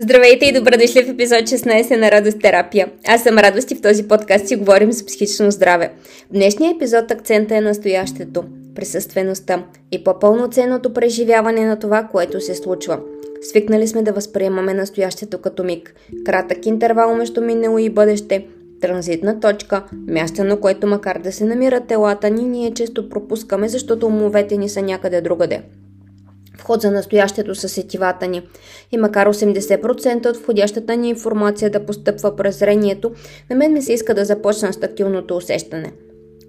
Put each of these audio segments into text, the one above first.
Здравейте и добре дошли в епизод 16 на Радост терапия. Аз съм Радост и в този подкаст си говорим за психично здраве. В днешния епизод акцента е настоящето, присъствеността и по-пълноценното преживяване на това, което се случва. Свикнали сме да възприемаме настоящето като миг, кратък интервал между минало и бъдеще, транзитна точка, място на което макар да се намират телата ни, ние често пропускаме, защото умовете ни са някъде другаде вход за настоящето са сетивата ни. И макар 80% от входящата ни информация да постъпва през зрението, на мен ми се иска да започна с тактилното усещане.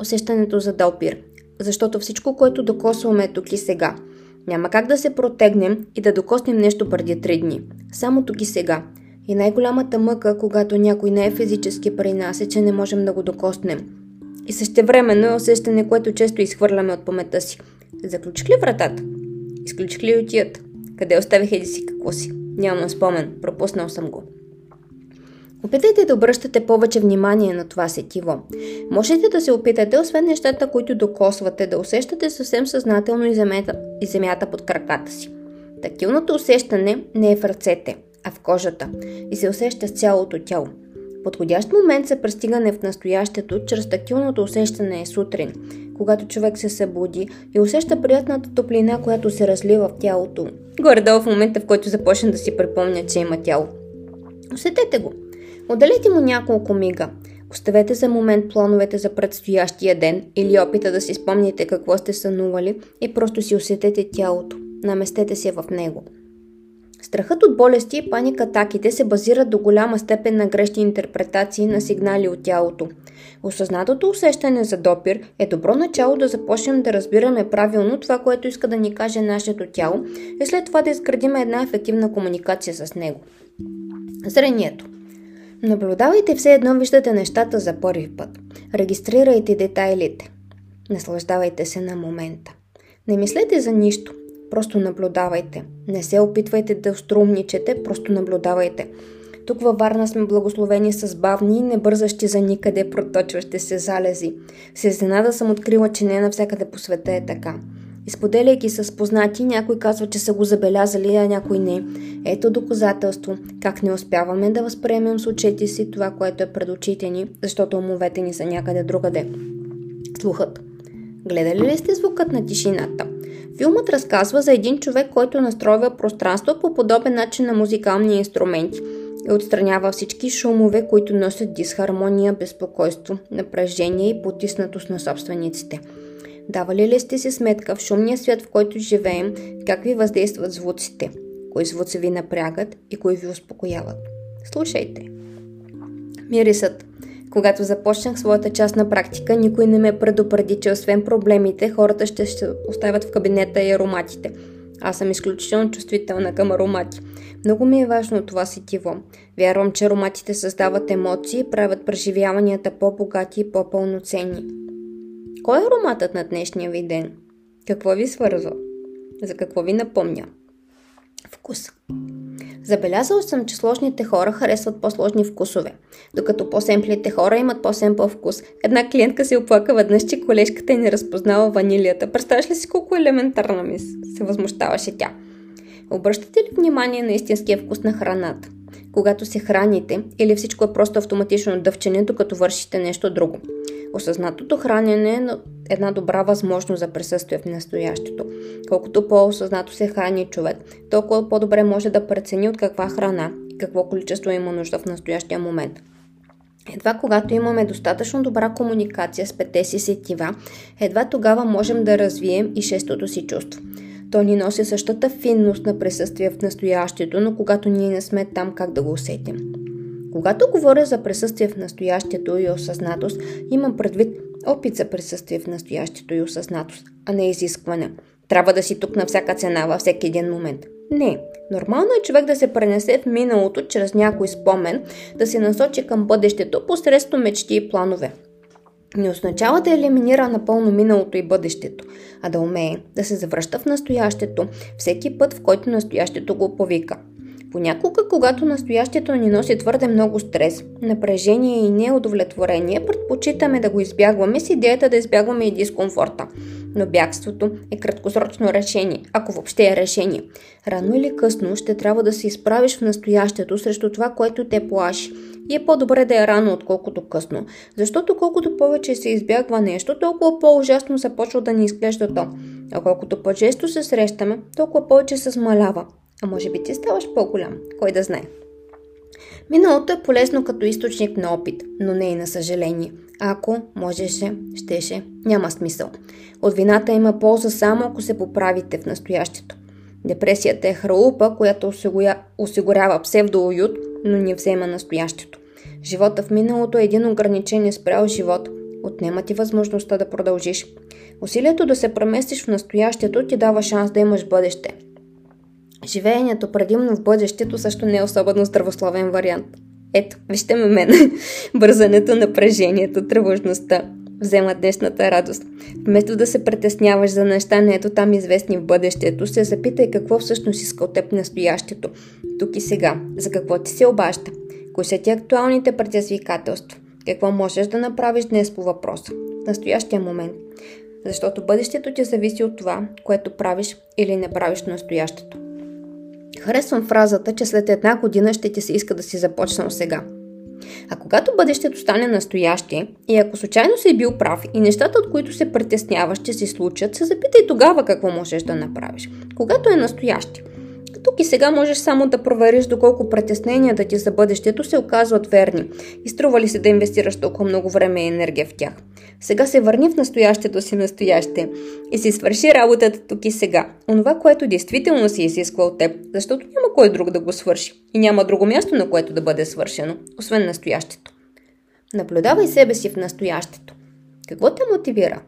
Усещането за допир. Защото всичко, което докосваме е тук и сега. Няма как да се протегнем и да докоснем нещо преди три дни. Само тук и сега. И най-голямата мъка, когато някой не е физически при нас, е, че не можем да го докоснем. И същевременно е усещане, което често изхвърляме от паметта си. Заключих ли вратата? Изключих ли отият? Къде оставих еди си какво си? Нямам спомен, пропуснал съм го. Опитайте да обръщате повече внимание на това сетиво. Можете да се опитате, освен нещата, които докосвате, да усещате съвсем съзнателно и земята, и земята под краката си. Тактилното усещане не е в ръцете, а в кожата и се усеща с цялото тяло. Подходящ момент за пристигане в настоящето чрез тактилното усещане е сутрин, когато човек се събуди и усеща приятната топлина, която се разлива в тялото. Горе-долу в момента, в който започне да си припомня, че има тяло. Усетете го. Отделете му няколко мига. Оставете за момент плановете за предстоящия ден или опита да си спомните какво сте сънували и просто си усетете тялото. Наместете се в него. Страхът от болести и паникатаките се базират до голяма степен на грешни интерпретации на сигнали от тялото. Осъзнатото усещане за допир е добро начало да започнем да разбираме правилно това, което иска да ни каже нашето тяло и след това да изградим една ефективна комуникация с него. Зрението. Наблюдавайте все едно виждате нещата за първи път. Регистрирайте детайлите. Наслаждавайте се на момента. Не мислете за нищо. Просто наблюдавайте. Не се опитвайте да струмничете, просто наблюдавайте. Тук във Варна сме благословени с бавни и небързащи за никъде проточващи се залези. С изненада съм открила, че не навсякъде по света е така. Изподеляйки с познати, някой казва, че са го забелязали, а някой не. Ето доказателство, как не успяваме да възприемем с очите си това, което е пред очите ни, защото умовете ни са някъде другаде. Слухът. Гледали ли сте звукът на тишината? Филмът разказва за един човек, който настройва пространство по подобен начин на музикални инструменти и отстранява всички шумове, които носят дисхармония, безпокойство, напрежение и потиснатост на собствениците. Давали ли сте си сметка в шумния свят, в който живеем, как ви въздействат звуците? Кои звуци ви напрягат и кои ви успокояват? Слушайте. Мирисът. Когато започнах своята частна практика, никой не ме предупреди, че освен проблемите, хората ще се оставят в кабинета и ароматите. Аз съм изключително чувствителна към аромати. Много ми е важно това сетиво. Вярвам, че ароматите създават емоции и правят преживяванията по-богати и по-пълноценни. Кой е ароматът на днешния ви ден? Какво ви свързва? За какво ви напомня? Вкус. Забелязал съм, че сложните хора харесват по-сложни вкусове, докато по-семплите хора имат по-семпъл вкус. Една клиентка се оплака веднъж, че колежката е не разпознава ванилията. Представяш ли си колко елементарна ми се възмущаваше тя? Обръщате ли внимание на истинския вкус на храната? Когато се храните или всичко е просто автоматично дъвчене, докато вършите нещо друго? Осъзнатото хранене е една добра възможност за присъствие в настоящето. Колкото по-осъзнато се храни човек, толкова по-добре може да прецени от каква храна и какво количество има нужда в настоящия момент. Едва когато имаме достатъчно добра комуникация с пете си сетива, едва тогава можем да развием и шестото си чувство. То ни носи същата финност на присъствие в настоящето, но когато ние не сме там, как да го усетим. Когато говоря за присъствие в настоящето и осъзнатост, имам предвид опит за присъствие в настоящето и осъзнатост, а не изискване. Трябва да си тук на всяка цена, във всеки един момент. Не. Нормално е човек да се пренесе в миналото чрез някой спомен, да се насочи към бъдещето посредством мечти и планове. Не означава да елиминира напълно миналото и бъдещето, а да умее да се завръща в настоящето всеки път, в който настоящето го повика – Понякога, когато настоящето ни носи твърде много стрес, напрежение и неудовлетворение, предпочитаме да го избягваме с идеята да избягваме и дискомфорта. Но бягството е краткосрочно решение, ако въобще е решение. Рано или късно ще трябва да се изправиш в настоящето срещу това, което те плаши. И е по-добре да е рано, отколкото късно. Защото колкото повече се избягва нещо, толкова по-ужасно започва да ни изглежда то. А колкото по-често се срещаме, толкова повече се смалява. А може би ти ставаш по-голям, кой да знае. Миналото е полезно като източник на опит, но не и на съжаление. Ако можеше, щеше, няма смисъл. От вината има полза само ако се поправите в настоящето. Депресията е храупа, която осигурява псевдоуют, но не взема настоящето. Живота в миналото е един ограничен и спрял живот. Отнема ти възможността да продължиш. Усилието да се преместиш в настоящето ти дава шанс да имаш бъдеще – Живеенето предимно в бъдещето също не е особено здравословен вариант. Ето, вижте ме мен. Бързането, напрежението, тревожността взема днешната радост. Вместо да се притесняваш за неща, не ето там известни в бъдещето, се запитай какво всъщност иска от теб настоящето. Тук и сега. За какво ти се обаща? Кои са ти актуалните предизвикателства? Какво можеш да направиш днес по въпроса? В настоящия момент. Защото бъдещето ти зависи от това, което правиш или не правиш настоящето. Харесвам фразата, че след една година ще ти се иска да си започнал сега. А когато бъдещето стане настояще и ако случайно си бил прав и нещата, от които се притесняваш, ще се случат, се запитай тогава какво можеш да направиш. Когато е настояще. Тук и сега можеш само да провериш доколко притесненията ти за бъдещето се оказват верни и струва ли се да инвестираш толкова много време и енергия в тях. Сега се върни в настоящето си настояще и си свърши работата тук и сега. Онова, което действително си изисква от теб, защото няма кой друг да го свърши и няма друго място, на което да бъде свършено, освен настоящето. Наблюдавай себе си в настоящето. Какво те мотивира?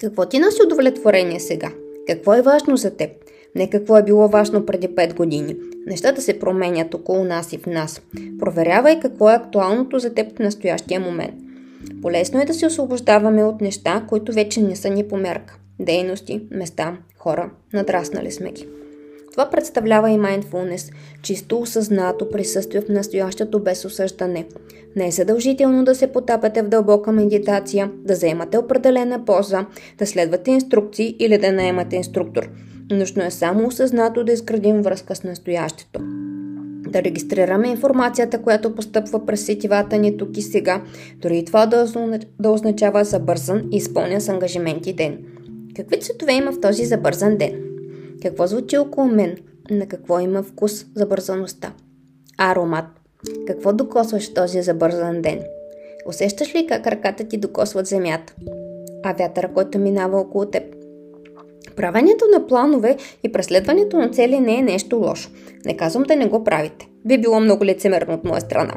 Какво ти носи удовлетворение сега? Какво е важно за теб? Не какво е било важно преди 5 години. Нещата се променят около нас и в нас. Проверявай какво е актуалното за теб в настоящия момент. Полезно е да се освобождаваме от неща, които вече не са ни по мерка. Дейности, места, хора, надраснали сме ги. Това представлява и mindfulness, чисто осъзнато присъствие в настоящето без осъждане. Не е задължително да се потапяте в дълбока медитация, да заемате определена поза, да следвате инструкции или да наемате инструктор. Нужно е само осъзнато да изградим връзка с настоящето да регистрираме информацията, която постъпва през сетивата ни тук и сега, дори и това да, означава забързан и изпълнен с ангажименти ден. Какви цветове има в този забързан ден? Какво звучи около мен? На какво има вкус забързаността? Аромат. Какво докосваш в този забързан ден? Усещаш ли как ръката ти докосват земята? А вятъра, който минава около теб? Правенето на планове и преследването на цели не е нещо лошо. Не казвам да не го правите. Би било много лицемерно от моя страна.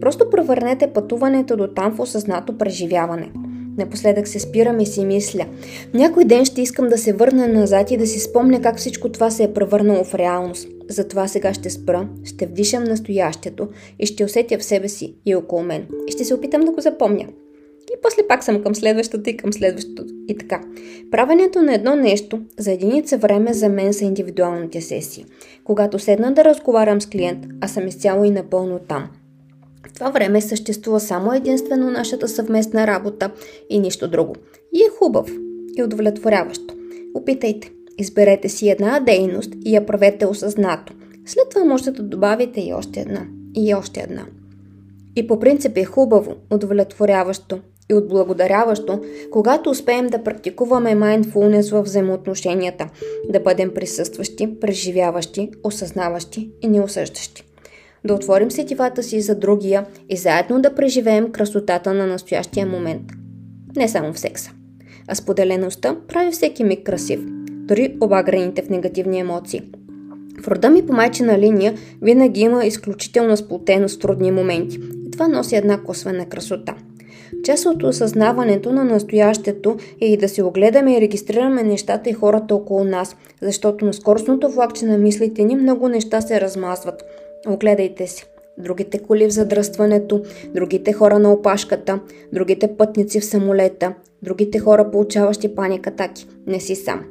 Просто превърнете пътуването до там в осъзнато преживяване. Напоследък се спирам и си мисля. Някой ден ще искам да се върна назад и да си спомня как всичко това се е превърнало в реалност. Затова сега ще спра, ще вдишам настоящето и ще усетя в себе си и около мен. И ще се опитам да го запомня. И после пак съм към следващото и към следващото. И така. Правенето на едно нещо за единица време за мен са индивидуалните сесии. Когато седна да разговарям с клиент, а съм изцяло и напълно там. Това време съществува само единствено нашата съвместна работа и нищо друго. И е хубав и удовлетворяващо. Опитайте. Изберете си една дейност и я правете осъзнато. След това можете да добавите и още една. И още една. И по принцип е хубаво, удовлетворяващо и отблагодаряващо, когато успеем да практикуваме mindfulness в взаимоотношенията, да бъдем присъстващи, преживяващи, осъзнаващи и неосъждащи. Да отворим сетивата си за другия и заедно да преживеем красотата на настоящия момент. Не само в секса. А споделеността прави всеки миг красив, дори обагрените в негативни емоции. В рода ми по майчина линия винаги има изключителна сплотеност в трудни моменти и това носи една косвена красота – Част от осъзнаването на настоящето е и да се огледаме и регистрираме нещата и хората около нас, защото на скоростното влакче на мислите ни много неща се размазват. Огледайте се. Другите коли в задръстването, другите хора на опашката, другите пътници в самолета, другите хора получаващи паникатаки. Не си сам.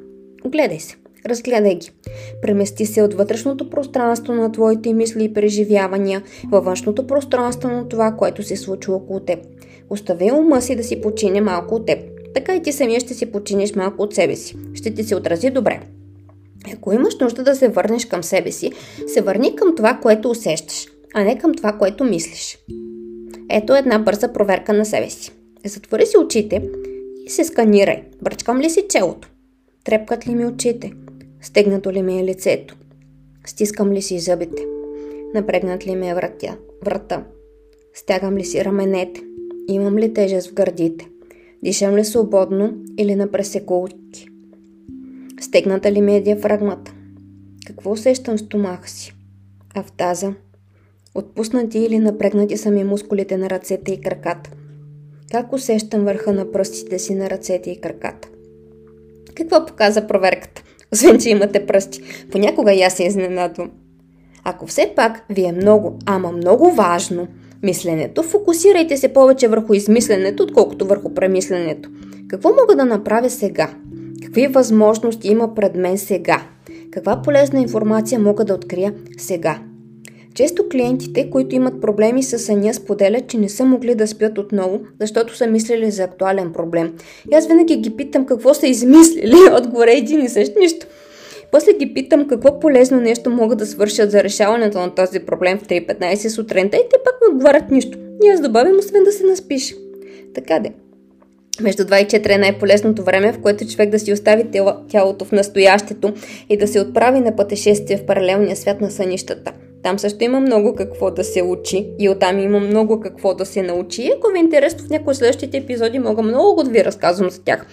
Огледай се. Разгледай ги. Премести се от вътрешното пространство на твоите мисли и преживявания във външното пространство на това, което се случва около теб. Остави ума си да си почине малко от теб. така и ти самия ще си починиш малко от себе си. Ще ти се отрази добре. Ако имаш нужда да се върнеш към себе си, се върни към това, което усещаш, а не към това, което мислиш. Ето една бърза проверка на себе си. Затвори си очите и се сканирай. Бръчкам ли си челото? Трепкат ли ми очите? Стегнато ли ми е лицето? Стискам ли си зъбите? Напрегнат ли ми е врата? Стягам ли си раменете? Имам ли тежест в гърдите? Дишам ли свободно или на пресекулки? Стегната ли ми е диафрагмата? Какво усещам в стомаха си? А? Отпуснати или напрегнати са ми мускулите на ръцете и краката? Как усещам върха на пръстите си на ръцете и краката? Какво показа проверката? Освен, че имате пръсти. Понякога и аз се изненадвам. Ако все пак ви е много, ама много важно мисленето, фокусирайте се повече върху измисленето, отколкото върху премисленето. Какво мога да направя сега? Какви възможности има пред мен сега? Каква полезна информация мога да открия сега? Често клиентите, които имат проблеми с съня, споделят, че не са могли да спят отново, защото са мислили за актуален проблем. И аз винаги ги питам какво са измислили. Отговор е един и същ нищо. После ги питам какво полезно нещо могат да свършат за решаването на този проблем в 3.15 сутринта и те пак ми отговарят нищо. И аз добавям, освен да се наспиш. Така де. Между 2 и 4 е най-полезното време, в което човек да си остави тялото в настоящето и да се отправи на пътешествие в паралелния свят на сънищата. Там също има много какво да се учи и оттам има много какво да се научи. Ако ви е интересно в някои следващите епизоди, мога много да ви разказвам за тях.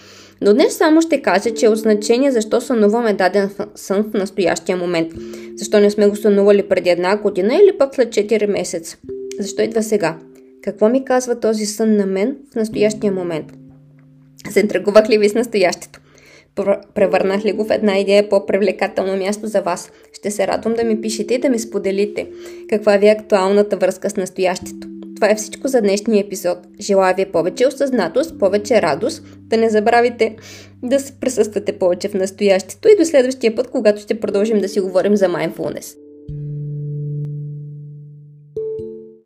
Но днес само ще кажа, че е от значение защо сънуваме даден сън в настоящия момент. Защо не сме го сънували преди една година или пък след 4 месеца. Защо идва сега? Какво ми казва този сън на мен в настоящия момент? Заинтригувах ли ви с настоящето? Превърнах ли го в една идея по-привлекателно място за вас? Ще се радвам да ми пишете и да ми споделите каква ви е актуалната връзка с настоящето. Това е всичко за днешния епизод. Желая ви повече осъзнатост, повече радост. Да не забравяйте да се присъствате повече в настоящето и до следващия път, когато ще продължим да си говорим за mindfulness.